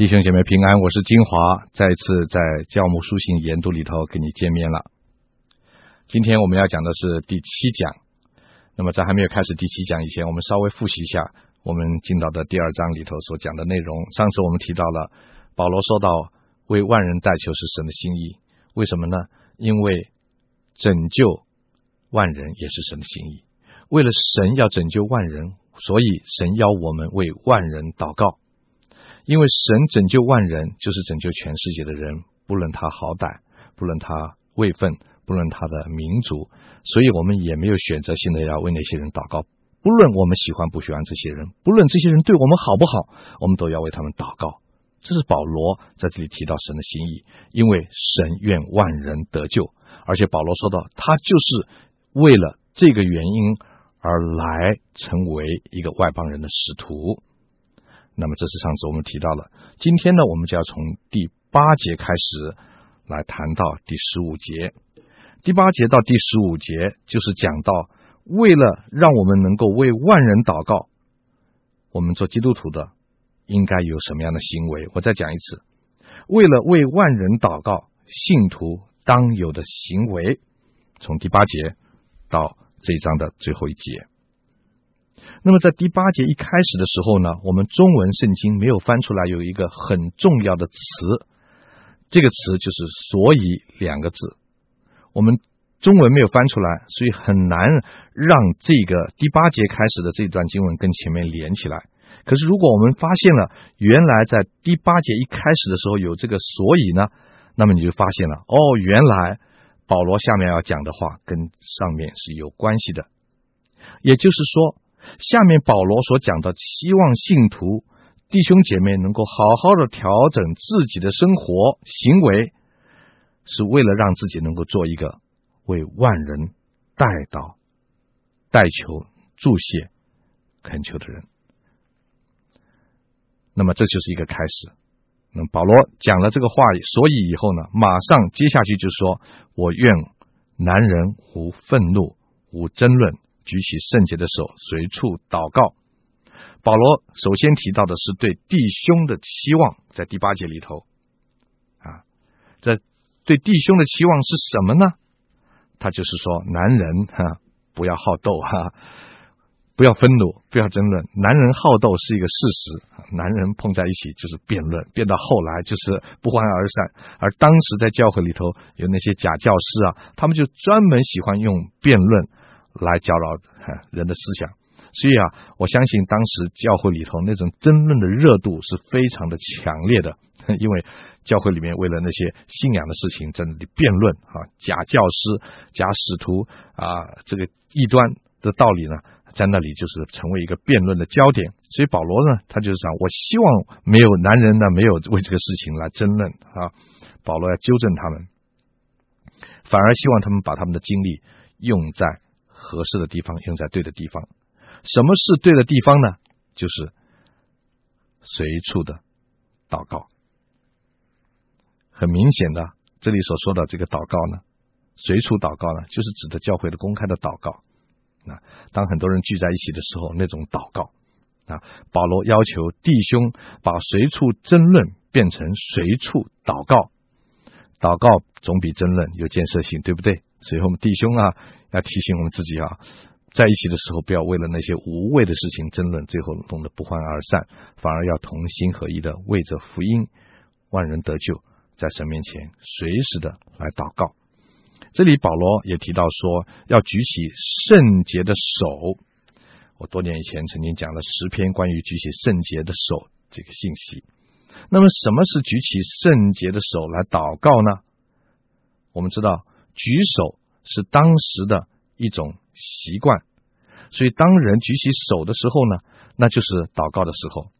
弟兄姐妹平安，我是金华，再次在教牧书信研读里头跟你见面了。今天我们要讲的是第七讲。那么在还没有开始第七讲以前，我们稍微复习一下我们进到的第二章里头所讲的内容。上次我们提到了保罗说到为万人代求是神的心意，为什么呢？因为拯救万人也是神的心意。为了神要拯救万人，所以神要我们为万人祷告。因为神拯救万人，就是拯救全世界的人，不论他好歹，不论他位分，不论他的民族，所以我们也没有选择性的要为那些人祷告。不论我们喜欢不喜欢这些人，不论这些人对我们好不好，我们都要为他们祷告。这是保罗在这里提到神的心意，因为神愿万人得救，而且保罗说到，他就是为了这个原因而来成为一个外邦人的使徒。那么这是上次我们提到了，今天呢，我们就要从第八节开始来谈到第十五节。第八节到第十五节就是讲到，为了让我们能够为万人祷告，我们做基督徒的应该有什么样的行为？我再讲一次，为了为万人祷告，信徒当有的行为，从第八节到这一章的最后一节。那么在第八节一开始的时候呢，我们中文圣经没有翻出来有一个很重要的词，这个词就是“所以”两个字。我们中文没有翻出来，所以很难让这个第八节开始的这段经文跟前面连起来。可是如果我们发现了原来在第八节一开始的时候有这个“所以”呢，那么你就发现了哦，原来保罗下面要讲的话跟上面是有关系的，也就是说。下面保罗所讲的，希望信徒弟兄姐妹能够好好的调整自己的生活行为，是为了让自己能够做一个为万人代祷、代求、助谢、恳求的人。那么这就是一个开始。那保罗讲了这个话，所以以后呢，马上接下去就说：“我愿男人无愤怒，无争论。”举起圣洁的手，随处祷告。保罗首先提到的是对弟兄的期望，在第八节里头啊，这对弟兄的期望是什么呢？他就是说，男人哈、不要好斗哈、不要愤怒，不要争论。男人好斗是一个事实，男人碰在一起就是辩论，辩到后来就是不欢而散。而当时在教会里头有那些假教师啊，他们就专门喜欢用辩论。来搅扰 人的思想，所以啊，我相信当时教会里头那种争论的热度是非常的强烈的，因为教会里面为了那些信仰的事情在那里辩论啊，假教师、假使徒啊，这个异端的道理呢，在那里就是成为一个辩论的焦点。所以保罗呢，他就是讲，我希望没有男人呢，没有为这个事情来争论啊，保罗要纠正他们，反而希望他们把他们的精力用在。合适的地方，用在对的地方。什么是对的地方呢？就是随处的祷告。很明显的，这里所说的这个祷告呢，随处祷告呢，就是指的教会的公开的祷告。啊，当很多人聚在一起的时候，那种祷告啊，保罗要求弟兄把随处争论变成随处祷告。祷告总比争论有建设性，对不对？所以，我们弟兄啊，要提醒我们自己啊，在一起的时候，不要为了那些无谓的事情争论，最后弄得不欢而散，反而要同心合意的为着福音，万人得救，在神面前随时的来祷告。这里保罗也提到说，要举起圣洁的手。我多年以前曾经讲了十篇关于举起圣洁的手这个信息。那么，什么是举起圣洁的手来祷告呢？我们知道。举手是当时的一种习惯，所以当人举起手的时候呢，那就是祷告的时候，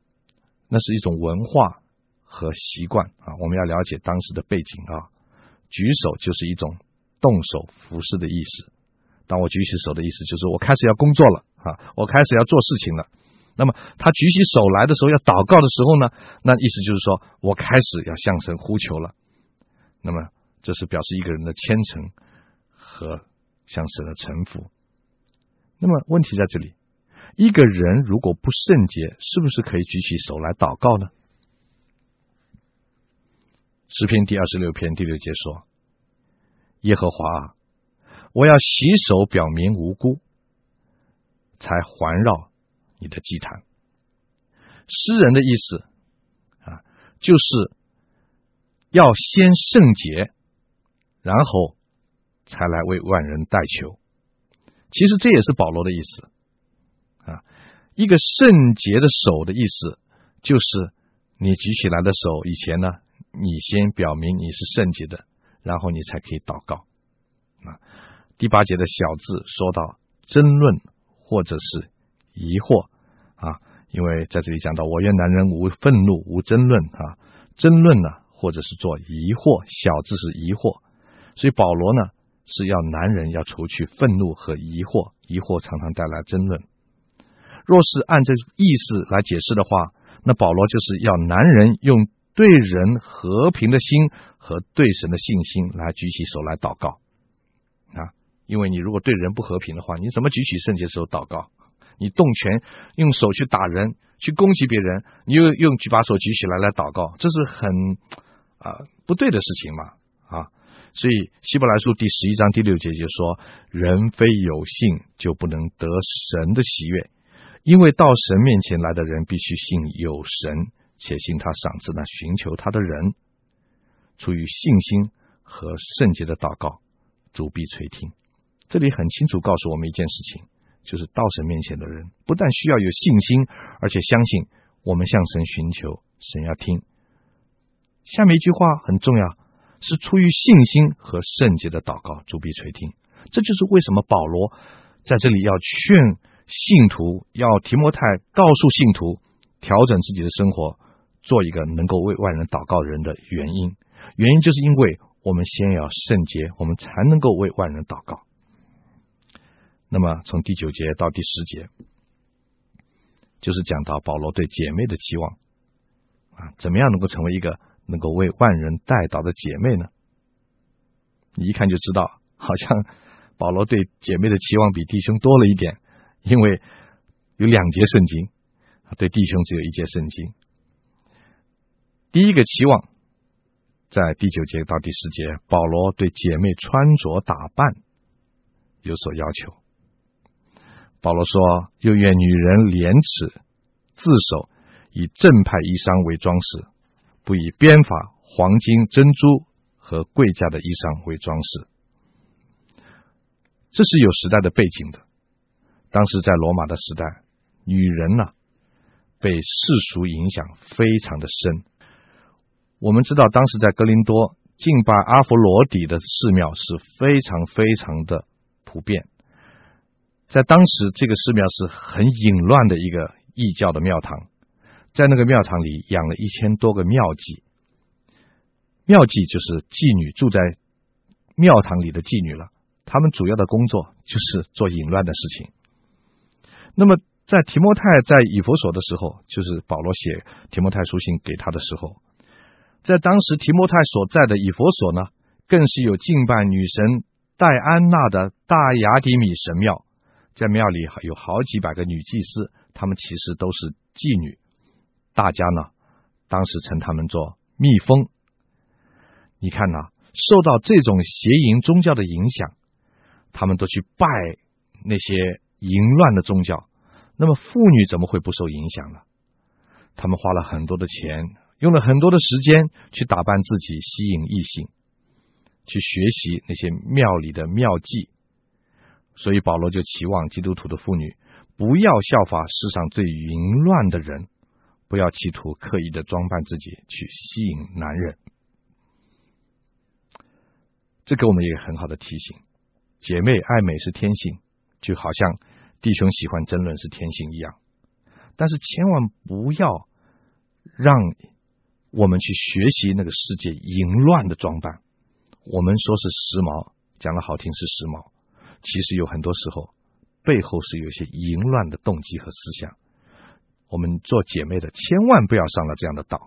那是一种文化和习惯啊。我们要了解当时的背景啊。举手就是一种动手服侍的意思。当我举起手的意思，就是我开始要工作了啊，我开始要做事情了。那么他举起手来的时候，要祷告的时候呢，那意思就是说我开始要向神呼求了。那么。这是表示一个人的虔诚和向神的臣服。那么问题在这里：一个人如果不圣洁，是不是可以举起手来祷告呢？诗篇第二十六篇第六节说：“耶和华啊，我要洗手表明无辜，才环绕你的祭坛。”诗人的意思啊，就是要先圣洁，然后才来为万人代求。其实这也是保罗的意思啊，一个圣洁的手的意思，就是你举起来的手以前呢。你先表明你是圣洁的，然后你才可以祷告。啊，第八节的小字说到争论或者是疑惑啊，因为在这里讲到我愿男人无愤怒无争论啊，争论呢或者是做疑惑，小字是疑惑，所以保罗呢是要男人要除去愤怒和疑惑，疑惑常常带来争论。若是按这意思来解释的话，那保罗就是要男人用。对人和平的心和对神的信心来举起手来祷告啊！因为你如果对人不和平的话，你怎么举起圣洁的手祷告？你动拳用手去打人，去攻击别人，你又用举把手举起来来祷告，这是很啊不对的事情嘛啊！所以希伯来书第十一章第六节就说：“人非有信就不能得神的喜悦，因为到神面前来的人必须信有神。”且信他赏赐那寻求他的人，出于信心和圣洁的祷告，主必垂听。这里很清楚告诉我们一件事情，就是到神面前的人，不但需要有信心，而且相信我们向神寻求，神要听。下面一句话很重要，是出于信心和圣洁的祷告，主必垂听。这就是为什么保罗在这里要劝信徒，要提摩太告诉信徒，调整自己的生活。做一个能够为万人祷告的人的原因，原因就是因为我们先要圣洁，我们才能够为万人祷告。那么从第九节到第十节，就是讲到保罗对姐妹的期望啊，怎么样能够成为一个能够为万人代祷的姐妹呢？你一看就知道，好像保罗对姐妹的期望比弟兄多了一点，因为有两节圣经，对弟兄只有一节圣经。第一个期望，在第九节到第十节，保罗对姐妹穿着打扮有所要求。保罗说：“又愿女人廉耻自守，以正派衣裳为装饰，不以编法、黄金、珍珠和贵价的衣裳为装饰。”这是有时代的背景的。当时在罗马的时代，女人呢、被世俗影响非常的深。我们知道，当时在格林多敬拜阿佛罗底的寺庙是非常非常的普遍。在当时，这个寺庙是很淫乱的一个异教的庙堂，在那个庙堂里养了一千多个庙妓。庙妓就是妓女，住在庙堂里的妓女了。他们主要的工作就是做淫乱的事情。那么，在提摩太在以弗所的时候，就是保罗写提摩太书信给他的时候。在当时提摩太所在的以弗所呢，更是有敬拜女神戴安娜的大雅迪米神庙，在庙里有好几百个女祭司，她们其实都是妓女。大家呢，当时称他们做蜜蜂。你看呐，受到这种邪淫宗教的影响，他们都去拜那些淫乱的宗教。那么妇女怎么会不受影响呢？他们花了很多的钱。用了很多的时间去打扮自己，吸引异性，去学习那些庙里的妙计，所以保罗就期望基督徒的妇女不要效法世上最淫乱的人，不要企图刻意的装扮自己去吸引男人。这给我们一个很好的提醒：姐妹爱美是天性，就好像弟兄喜欢争论是天性一样。但是千万不要让。我们去学习那个世界淫乱的装扮，我们说是时髦，讲的好听是时髦，其实有很多时候背后是有一些淫乱的动机和思想。我们做姐妹的千万不要上了这样的当。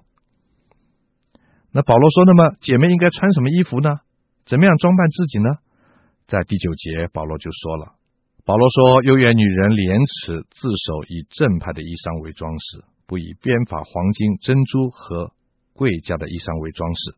那保罗说，那么姐妹应该穿什么衣服呢？怎么样装扮自己呢？在第九节，保罗就说了，保罗说：“又愿女人廉耻自守，以正派的衣裳为装饰，不以编发、黄金、珍珠和。”贵价的衣裳为装饰，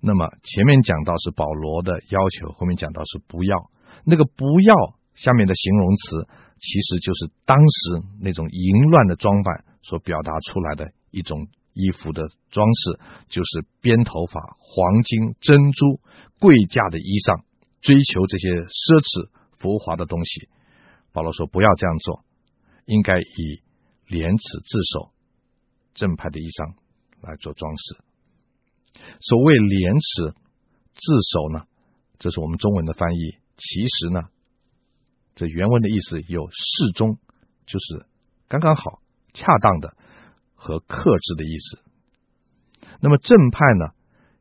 那么前面讲到是保罗的要求，后面讲到是不要。那个不要下面的形容词，其实就是当时那种淫乱的装扮所表达出来的一种衣服的装饰，就是编头发、黄金、珍珠、贵价的衣裳，追求这些奢侈浮华的东西。保罗说不要这样做，应该以廉耻自守、正派的衣裳来做装饰。所谓廉耻自守呢，这是我们中文的翻译。其实呢，这原文的意思有适中，就是刚刚好、恰当的和克制的意思。那么正派呢，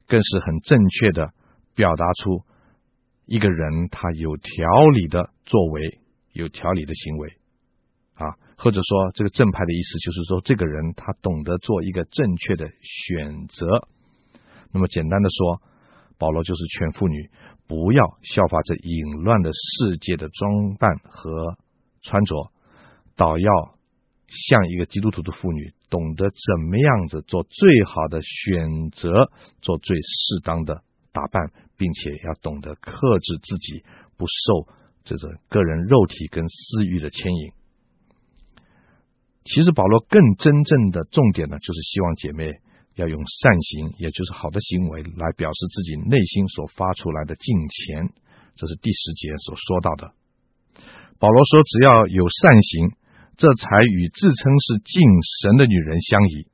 更是很正确的表达出一个人他有条理的作为，有条理的行为啊，或者说这个正派的意思就是说，这个人他懂得做一个正确的选择。那么简单的说，保罗就是劝妇女不要效法这淫乱的世界的装扮和穿着，倒要像一个基督徒的妇女，懂得怎么样子做最好的选择，做最适当的打扮，并且要懂得克制自己，不受这个个人肉体跟私欲的牵引。其实保罗更真正的重点呢，就是希望姐妹。要用善行，也就是好的行为，来表示自己内心所发出来的敬虔。这是第十节所说到的。保罗说：“只要有善行，这才与自称是敬神的女人相宜。”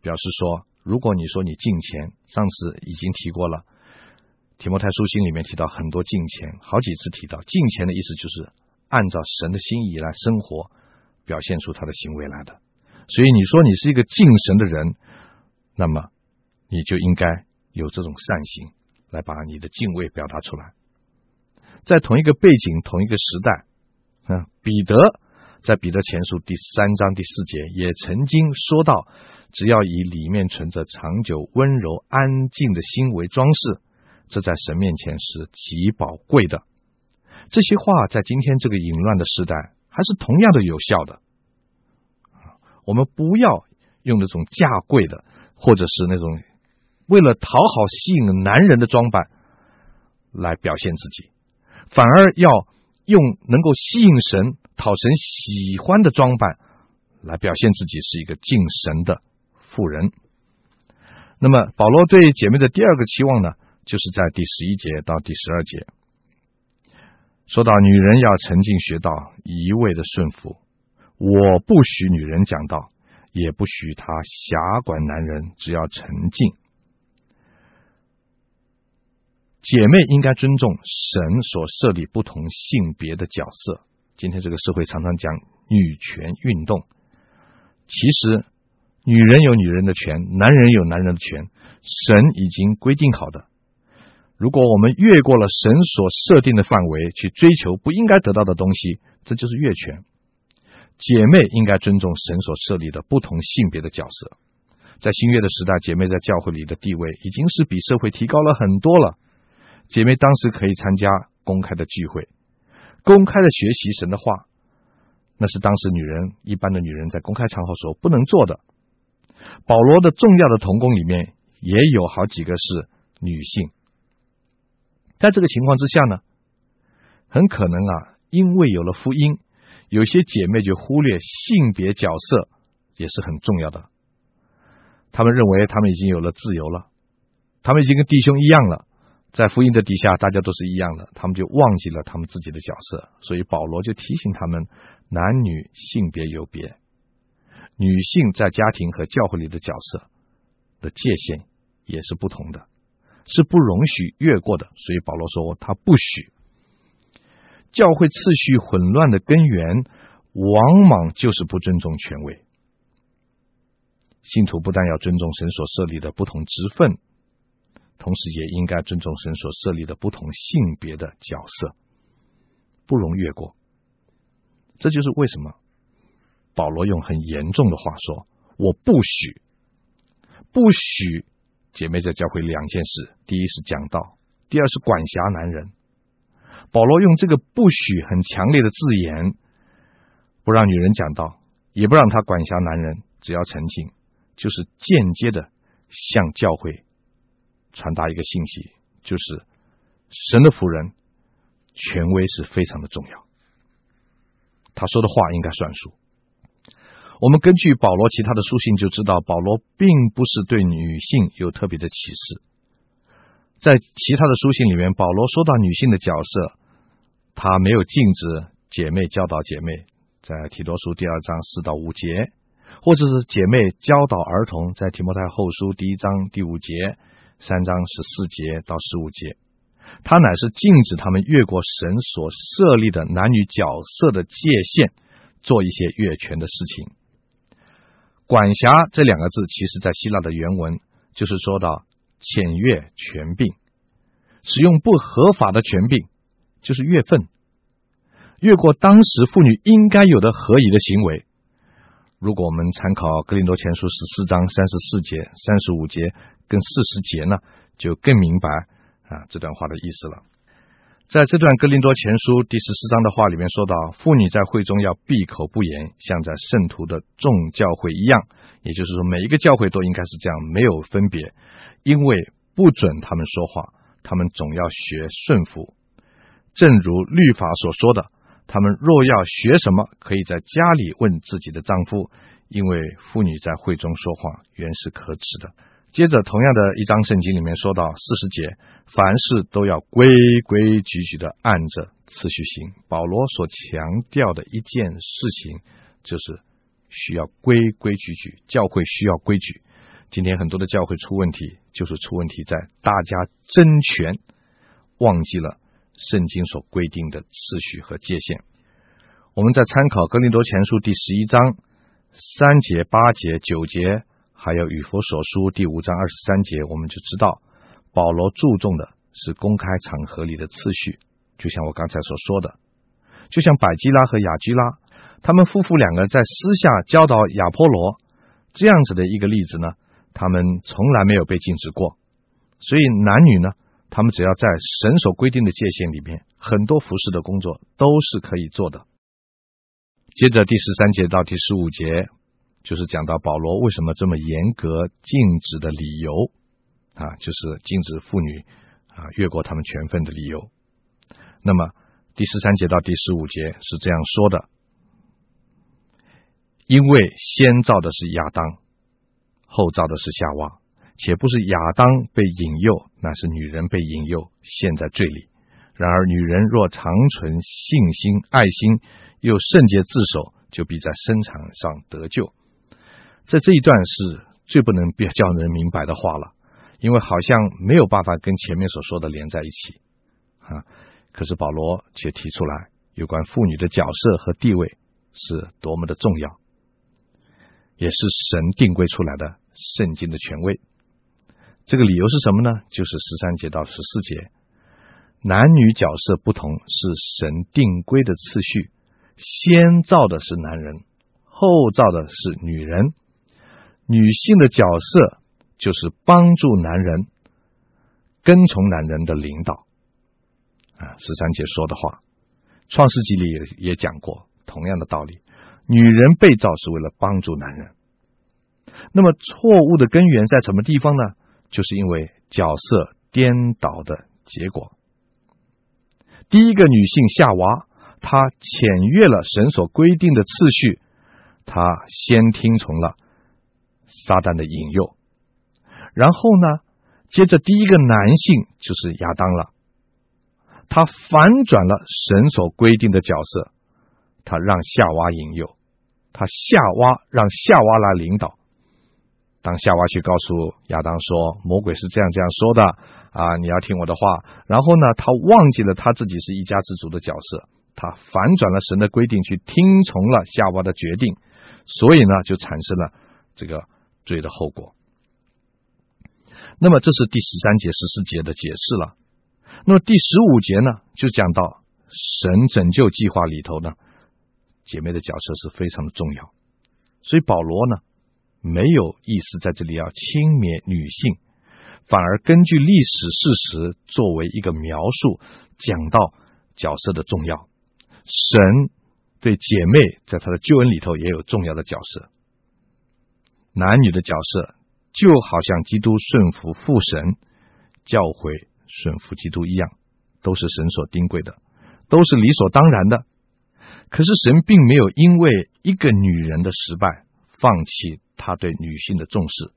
表示说，如果你说你敬虔，上次已经提过了，提摩太书信里面提到很多敬虔，好几次提到敬虔的意思，就是按照神的心意来生活，表现出他的行为来的。所以你说你是一个敬神的人。那么，你就应该有这种善行，来把你的敬畏表达出来。在同一个背景、同一个时代，嗯，彼得在彼得前书第三章第四节也曾经说到：只要以里面存着长久、温柔、安静的心为装饰，这在神面前是极宝贵的。这些话在今天这个淫乱的时代，还是同样的有效的。我们不要用那种价贵的。或者是那种为了讨好、吸引男人的装扮来表现自己，反而要用能够吸引神、讨神喜欢的装扮来表现自己是一个敬神的妇人。那么，保罗对姐妹的第二个期望呢，就是在第十一节到第十二节，说到女人要沉浸学道，一味的顺服，我不许女人讲道。也不许他辖管男人，只要沉静。姐妹应该尊重神所设立不同性别的角色。今天这个社会常常讲女权运动，其实女人有女人的权，男人有男人的权，神已经规定好的。如果我们越过了神所设定的范围去追求不应该得到的东西，这就是越权。姐妹应该尊重神所设立的不同性别的角色。在新约的时代，姐妹在教会里的地位已经是比社会提高了很多了。姐妹当时可以参加公开的聚会，公开的学习神的话，那是当时女人一般的女人在公开场合所不能做的。保罗的重要的同工里面也有好几个是女性，在这个情况之下呢，很可能啊，因为有了福音。有些姐妹就忽略性别角色也是很重要的。他们认为他们已经有了自由了，他们已经跟弟兄一样了，在福音的底下大家都是一样的，他们就忘记了他们自己的角色。所以保罗就提醒他们，男女性别有别，女性在家庭和教会里的角色的界限也是不同的，是不容许越过的。所以保罗说他不许。教会次序混乱的根源，往往就是不尊重权威。信徒不但要尊重神所设立的不同职分，同时也应该尊重神所设立的不同性别的角色，不容越过。这就是为什么保罗用很严重的话说：“我不许，不许姐妹在教会两件事：第一是讲道，第二是管辖男人。”保罗用这个“不许”很强烈的字眼，不让女人讲道，也不让她管辖男人，只要诚敬，就是间接的向教会传达一个信息，就是神的仆人权威是非常的重要，他说的话应该算数。我们根据保罗其他的书信就知道，保罗并不是对女性有特别的启示。在其他的书信里面，保罗说到女性的角色，他没有禁止姐妹教导姐妹，在提多书第二章四到五节，或者是姐妹教导儿童，在提摩太后书第一章第五节、三章十四节到十五节，他乃是禁止他们越过神所设立的男女角色的界限，做一些越权的事情。管辖这两个字，其实在希腊的原文就是说到僭越权柄，使用不合法的权柄，就是越分，越过当时妇女应该有的合宜的行为。如果我们参考哥林多前书十四章三十四节、三十五节跟四十节呢，就更明白啊这段话的意思了。在这段哥林多前书第十四章的话里面说到，妇女在会中要闭口不言，像在圣徒的众教会一样。也就是说，每一个教会都应该是这样，没有分别，因为不准他们说话，他们总要学顺服。正如律法所说的，他们若要学什么，可以在家里问自己的丈夫，因为妇女在会中说话原是可耻的。接着，同样的一章圣经里面说到四十节，凡事都要规规矩矩的按着次序行。保罗所强调的一件事情，就是需要规规矩矩，教会需要规矩。今天很多的教会出问题，就是出问题在大家争权，忘记了圣经所规定的次序和界限。我们在参考哥林多前书第十一章三节、八节、九节。还有与佛所书第五章二十三节，我们就知道保罗注重的是公开场合里的次序，就像我刚才所说的，就像百基拉和亚基拉，他们夫妇两个在私下教导亚波罗这样子的一个例子呢，他们从来没有被禁止过。所以男女呢，他们只要在神所规定的界限里面，很多服侍的工作都是可以做的。接着第十三节到第十五节。就是讲到保罗为什么这么严格禁止的理由啊，就是禁止妇女啊越过他们权分的理由。那么第十三节到第十五节是这样说的：因为先造的是亚当，后造的是夏娃，且不是亚当被引诱，那是女人被引诱陷在罪里。然而女人若长存信心、爱心，又圣洁自守，就必在生产上得救。在这一段是最不能别叫人明白的话了，因为好像没有办法跟前面所说的连在一起啊。可是保罗却提出来，有关妇女的角色和地位是多么的重要，也是神定规出来的圣经的权威。这个理由是什么呢？就是十三节到十四节，男女角色不同是神定规的次序，先造的是男人，后造的是女人。女性的角色就是帮助男人、跟从男人的领导啊。十三节说的话，《创世纪》里也也讲过同样的道理。女人被造是为了帮助男人。那么错误的根源在什么地方呢？就是因为角色颠倒的结果。第一个女性夏娃，她僭越了神所规定的次序，她先听从了。撒旦的引诱，然后呢，接着第一个男性就是亚当了，他反转了神所规定的角色，他让夏娃引诱，他夏娃让夏娃来领导。当夏娃去告诉亚当说魔鬼是这样这样说的啊，你要听我的话。然后呢，他忘记了他自己是一家之主的角色，他反转了神的规定，去听从了夏娃的决定，所以呢，就产生了这个。罪的后果。那么，这是第十三节、十四节的解释了。那么第十五节呢，就讲到神拯救计划里头呢，姐妹的角色是非常的重要。所以保罗呢，没有意思在这里要轻蔑女性，反而根据历史事实作为一个描述，讲到角色的重要。神对姐妹在他的救恩里头也有重要的角色。男女的角色就好像基督顺服父神，教会顺服基督一样，都是神所定规的，都是理所当然的。可是神并没有因为一个女人的失败，放弃他对女性的重视。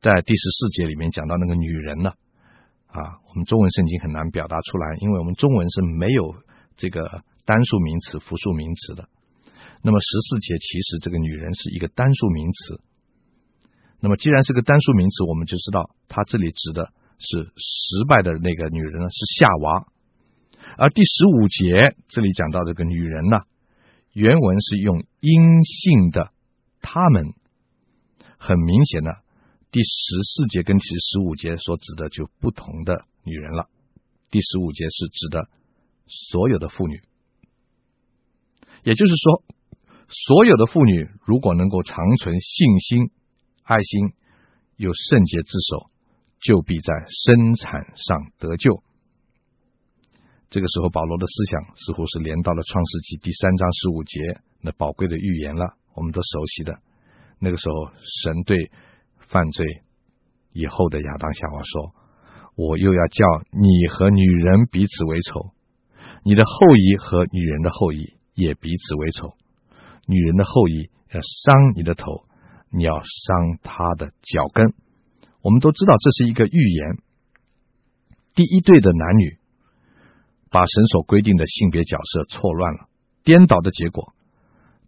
在第十四节里面讲到那个女人呢，啊，我们中文圣经很难表达出来，因为我们中文是没有这个单数名词、复数名词的。那么十四节其实这个女人是一个单数名词。那么既然是个单数名词，我们就知道它这里指的是失败的那个女人呢，是夏娃。而第十五节这里讲到这个女人呢，原文是用阴性的他们，很明显的，第十四节跟第十五节所指的就不同的女人了。第十五节是指的所有的妇女，也就是说，所有的妇女如果能够长存信心、爱心，有圣洁之手，就必在生产上得救。这个时候，保罗的思想似乎是连到了创世纪第三章十五节那宝贵的预言了。我们都熟悉的，那个时候，神对犯罪以后的亚当夏娃说：“我又要叫你和女人彼此为仇，你的后裔和女人的后裔也彼此为仇。女人的后裔要伤你的头，你要伤她的脚跟。”我们都知道这是一个预言。第一对的男女。把神所规定的性别角色错乱了，颠倒的结果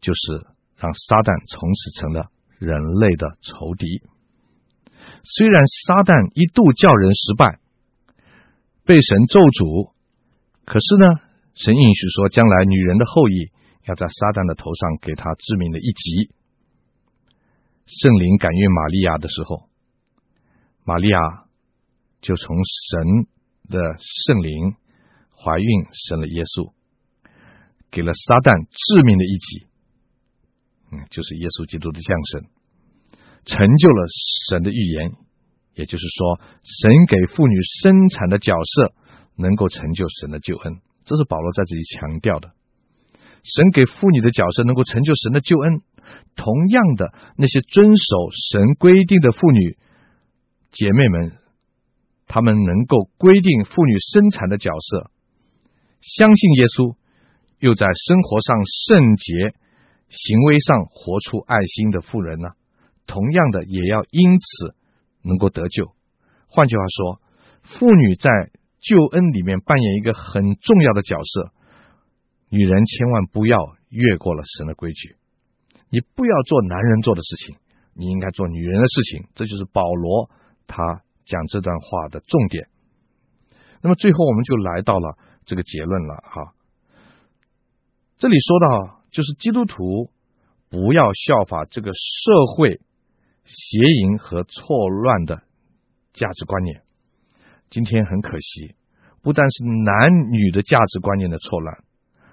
就是让撒旦从此成了人类的仇敌。虽然撒旦一度叫人失败，被神咒诅，可是呢，神应许说，将来女人的后裔要在撒旦的头上给他致命的一击。圣灵感孕玛利亚的时候，玛利亚就从神的圣灵。怀孕生了耶稣，给了撒旦致命的一击，嗯，就是耶稣基督的降生，成就了神的预言，也就是说，神给妇女生产的角色能够成就神的救恩，这是保罗在这里强调的。神给妇女的角色能够成就神的救恩，同样的，那些遵守神规定的妇女姐妹们，她们能够规定妇女生产的角色。相信耶稣，又在生活上圣洁、行为上活出爱心的妇人呢，同样的也要因此能够得救。换句话说，妇女在救恩里面扮演一个很重要的角色。女人千万不要越过了神的规矩，你不要做男人做的事情，你应该做女人的事情。这就是保罗他讲这段话的重点。那么最后我们就来到了。这个结论了哈，这里说到就是基督徒不要效法这个社会邪淫和错乱的价值观念。今天很可惜，不但是男女的价值观念的错乱，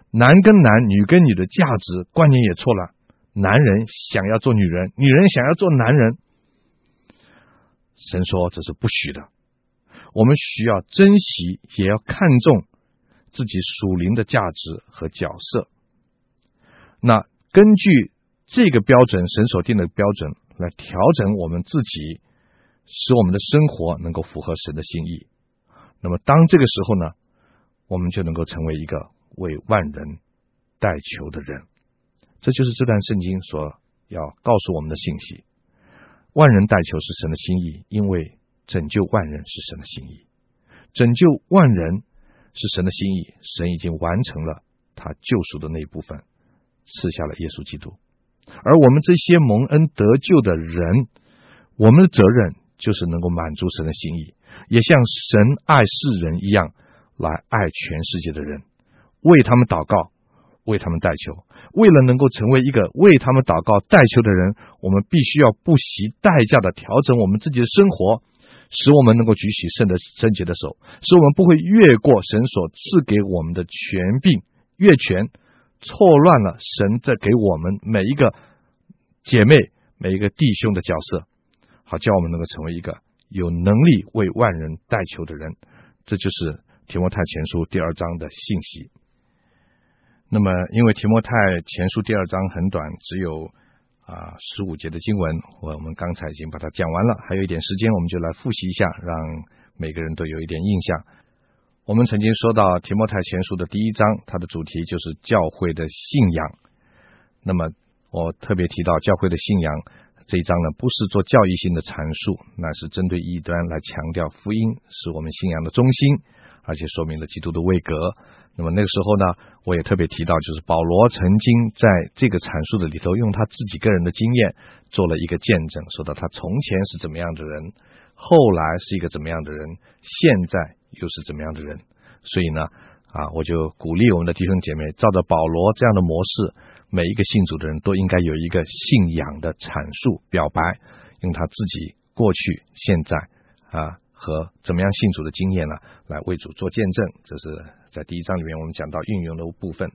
男跟男、女跟女的价值观念也错乱。男人想要做女人，女人想要做男人，神说这是不许的。我们需要珍惜，也要看重。自己属灵的价值和角色，那根据这个标准，神所定的标准来调整我们自己，使我们的生活能够符合神的心意。那么，当这个时候呢，我们就能够成为一个为万人代求的人。这就是这段圣经所要告诉我们的信息：万人代求是神的心意，因为拯救万人是神的心意，拯救万人。是神的心意，神已经完成了他救赎的那一部分，赐下了耶稣基督。而我们这些蒙恩得救的人，我们的责任就是能够满足神的心意，也像神爱世人一样来爱全世界的人，为他们祷告，为他们代求。为了能够成为一个为他们祷告代求的人，我们必须要不惜代价的调整我们自己的生活。使我们能够举起圣的圣洁的手，使我们不会越过神所赐给我们的权柄，越权错乱了神在给我们每一个姐妹、每一个弟兄的角色，好叫我们能够成为一个有能力为万人代求的人。这就是提摩太前书第二章的信息。那么，因为提摩太前书第二章很短，只有。啊，十五节的经文，我们刚才已经把它讲完了，还有一点时间，我们就来复习一下，让每个人都有一点印象。我们曾经说到提摩太前书的第一章，它的主题就是教会的信仰。那么我特别提到教会的信仰这一章呢，不是做教义性的阐述，那是针对异端来强调福音是我们信仰的中心，而且说明了基督的位格。那么那个时候呢，我也特别提到，就是保罗曾经在这个阐述的里头，用他自己个人的经验做了一个见证，说到他从前是怎么样的人，后来是一个怎么样的人，现在又是怎么样的人。所以呢，啊，我就鼓励我们的弟兄姐妹，照着保罗这样的模式，每一个信主的人都应该有一个信仰的阐述表白，用他自己过去、现在啊和怎么样信主的经验呢，来为主做见证。这是在第一章里面我们讲到运用的部分。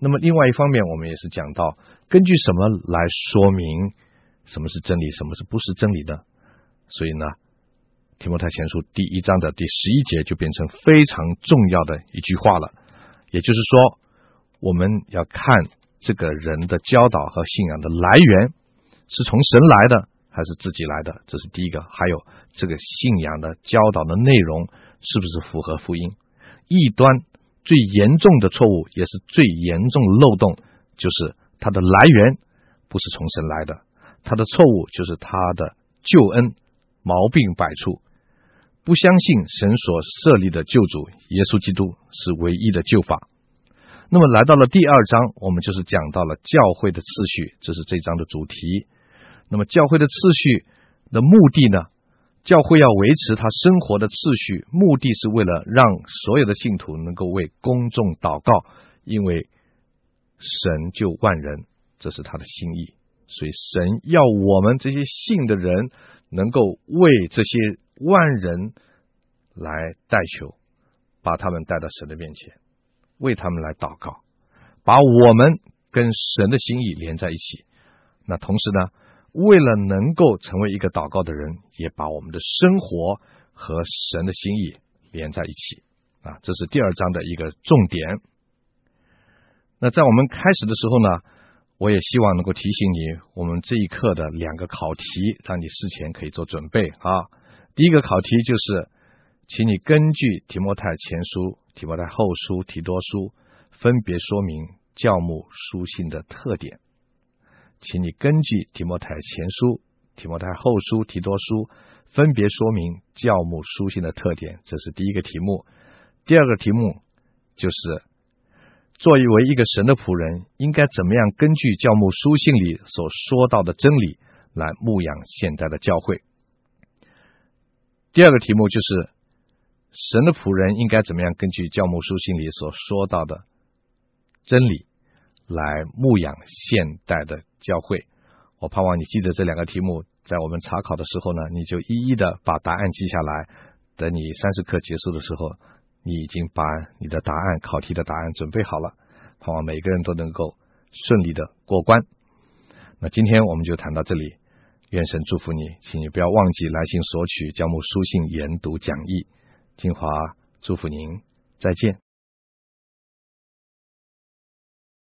那么另外一方面，我们也是讲到根据什么来说明什么是真理，什么是不是真理的。所以呢。提摩太前书第一章的第十一节就变成非常重要的一句话了，也就是说，我们要看这个人的教导和信仰的来源是从神来的还是自己来的，这是第一个。还有这个信仰的教导的内容是不是符合福音？异端最严重的错误也是最严重漏洞，就是它的来源不是从神来的，它的错误就是它的救恩毛病百出。不相信神所设立的救主耶稣基督是唯一的救法。那么来到了第二章，我们就是讲到了教会的次序，这是这章的主题。那么教会的次序的目的呢？教会要维持他生活的次序，目的是为了让所有的信徒能够为公众祷告，因为神救万人，这是他的心意。所以神要我们这些信的人能够为这些。万人来代求，把他们带到神的面前，为他们来祷告，把我们跟神的心意连在一起。那同时呢，为了能够成为一个祷告的人，也把我们的生活和神的心意连在一起。啊，这是第二章的一个重点。那在我们开始的时候呢，我也希望能够提醒你，我们这一课的两个考题，让你事前可以做准备啊。第一个考题就是，请你根据提摩太前书、提摩太后书、提多书，分别说明教牧书信的特点。请你根据提摩太前书、提摩太后书、提多书，分别说明教牧书信的特点。这是第一个题目。第二个题目就是，作为一个神的仆人，应该怎么样根据教牧书信里所说到的真理来牧养现在的教会。第二个题目就是，神的仆人应该怎么样根据教牧书信里所说到的真理来牧养现代的教会？我盼望你记得这两个题目，在我们查考的时候呢，你就一一的把答案记下来。等你三十课结束的时候，你已经把你的答案、考题的答案准备好了。盼望每个人都能够顺利的过关。那今天我们就谈到这里。愿神祝福你，请你不要忘记来信索取教牧书信研读讲义。金华祝福您，再见。